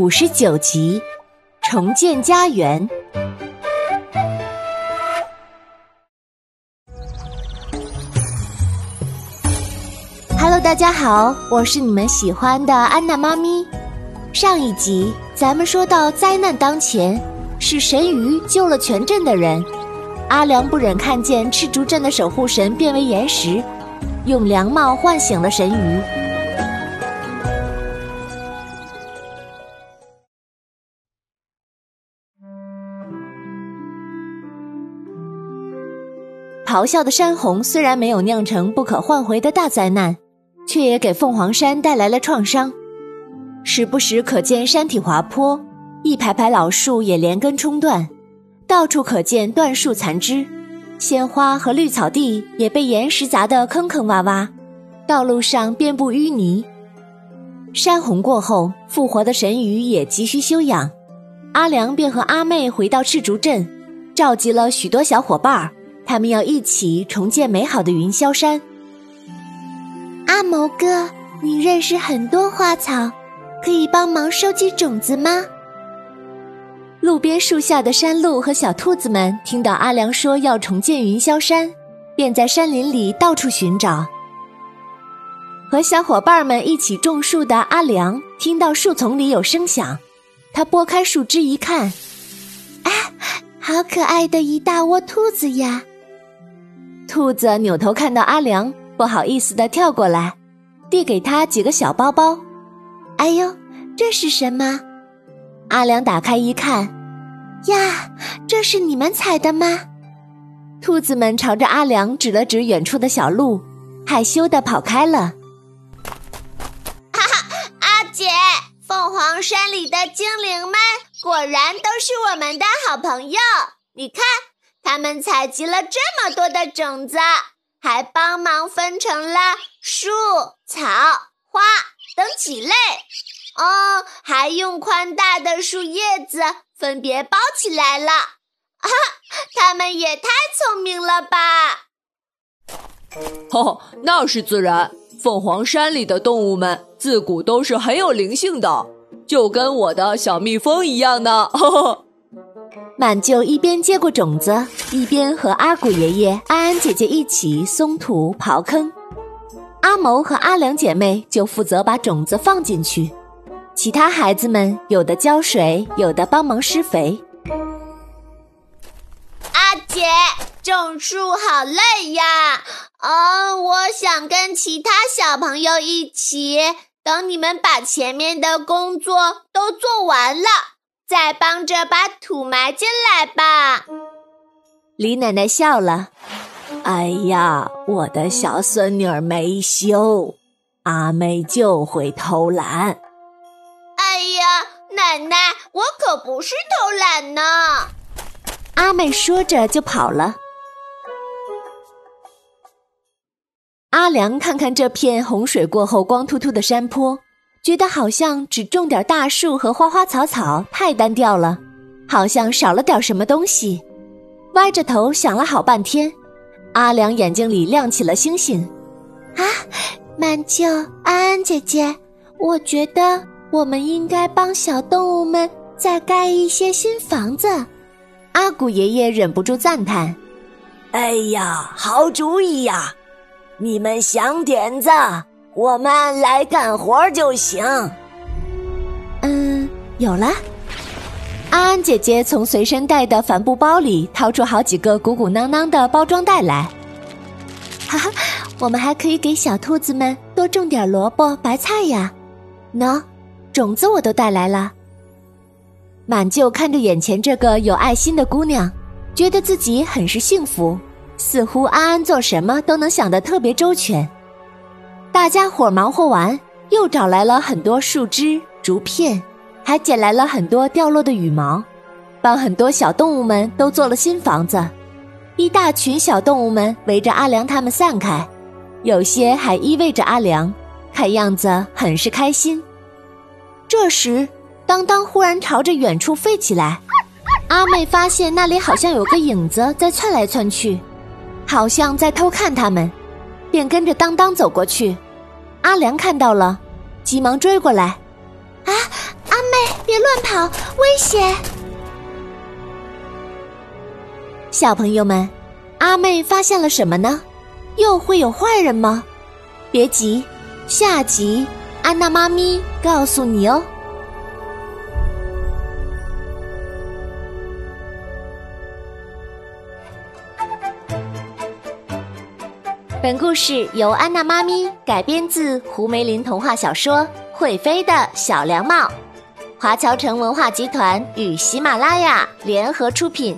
五十九集，重建家园。Hello，大家好，我是你们喜欢的安娜妈咪。上一集咱们说到灾难当前，是神鱼救了全镇的人。阿良不忍看见赤竹镇的守护神变为岩石，用凉帽唤醒了神鱼。咆哮的山洪虽然没有酿成不可唤回的大灾难，却也给凤凰山带来了创伤。时不时可见山体滑坡，一排排老树也连根冲断，到处可见断树残枝，鲜花和绿草地也被岩石砸得坑坑洼洼，道路上遍布淤泥。山洪过后，复活的神鱼也急需休养，阿良便和阿妹回到赤竹镇，召集了许多小伙伴儿。他们要一起重建美好的云霄山。阿谋哥，你认识很多花草，可以帮忙收集种子吗？路边树下的山鹿和小兔子们听到阿良说要重建云霄山，便在山林里到处寻找。和小伙伴们一起种树的阿良听到树丛里有声响，他拨开树枝一看，啊，好可爱的一大窝兔子呀！兔子扭头看到阿良，不好意思的跳过来，递给他几个小包包。哎呦，这是什么？阿良打开一看，呀，这是你们采的吗？兔子们朝着阿良指了指远处的小路，害羞的跑开了。哈哈，阿姐，凤凰山里的精灵们果然都是我们的好朋友，你看。他们采集了这么多的种子，还帮忙分成了树、草、花等几类。哦，还用宽大的树叶子分别包起来了。啊，他们也太聪明了吧！哦，那是自然。凤凰山里的动物们自古都是很有灵性的，就跟我的小蜜蜂一样呢。呵呵。满舅一边接过种子，一边和阿古爷爷、安安姐姐一起松土刨坑。阿谋和阿良姐妹就负责把种子放进去，其他孩子们有的浇水，有的帮忙施肥。阿姐，种树好累呀！哦，我想跟其他小朋友一起，等你们把前面的工作都做完了。再帮着把土埋进来吧。李奶奶笑了。哎呀，我的小孙女儿没羞，阿妹就会偷懒。哎呀，奶奶，我可不是偷懒呢。阿妹说着就跑了。阿良看看这片洪水过后光秃秃的山坡。觉得好像只种点大树和花花草草太单调了，好像少了点什么东西。歪着头想了好半天，阿良眼睛里亮起了星星。啊，满舅、安安姐姐，我觉得我们应该帮小动物们再盖一些新房子。阿古爷爷忍不住赞叹：“哎呀，好主意呀！你们想点子。”我们来干活就行。嗯，有了。安安姐姐从随身带的帆布包里掏出好几个鼓鼓囊囊的包装袋来。哈哈，我们还可以给小兔子们多种点萝卜、白菜呀。喏，种子我都带来了。满舅看着眼前这个有爱心的姑娘，觉得自己很是幸福，似乎安安做什么都能想得特别周全。大家伙忙活完，又找来了很多树枝、竹片，还捡来了很多掉落的羽毛，帮很多小动物们都做了新房子。一大群小动物们围着阿良他们散开，有些还依偎着阿良，看样子很是开心。这时，当当忽然朝着远处飞起来，阿妹发现那里好像有个影子在窜来窜去，好像在偷看他们。便跟着当当走过去，阿良看到了，急忙追过来。啊，阿妹，别乱跑，危险！小朋友们，阿妹发现了什么呢？又会有坏人吗？别急，下集安娜妈咪告诉你哦。本故事由安娜妈咪改编自胡梅林童话小说《会飞的小凉帽》，华侨城文化集团与喜马拉雅联合出品。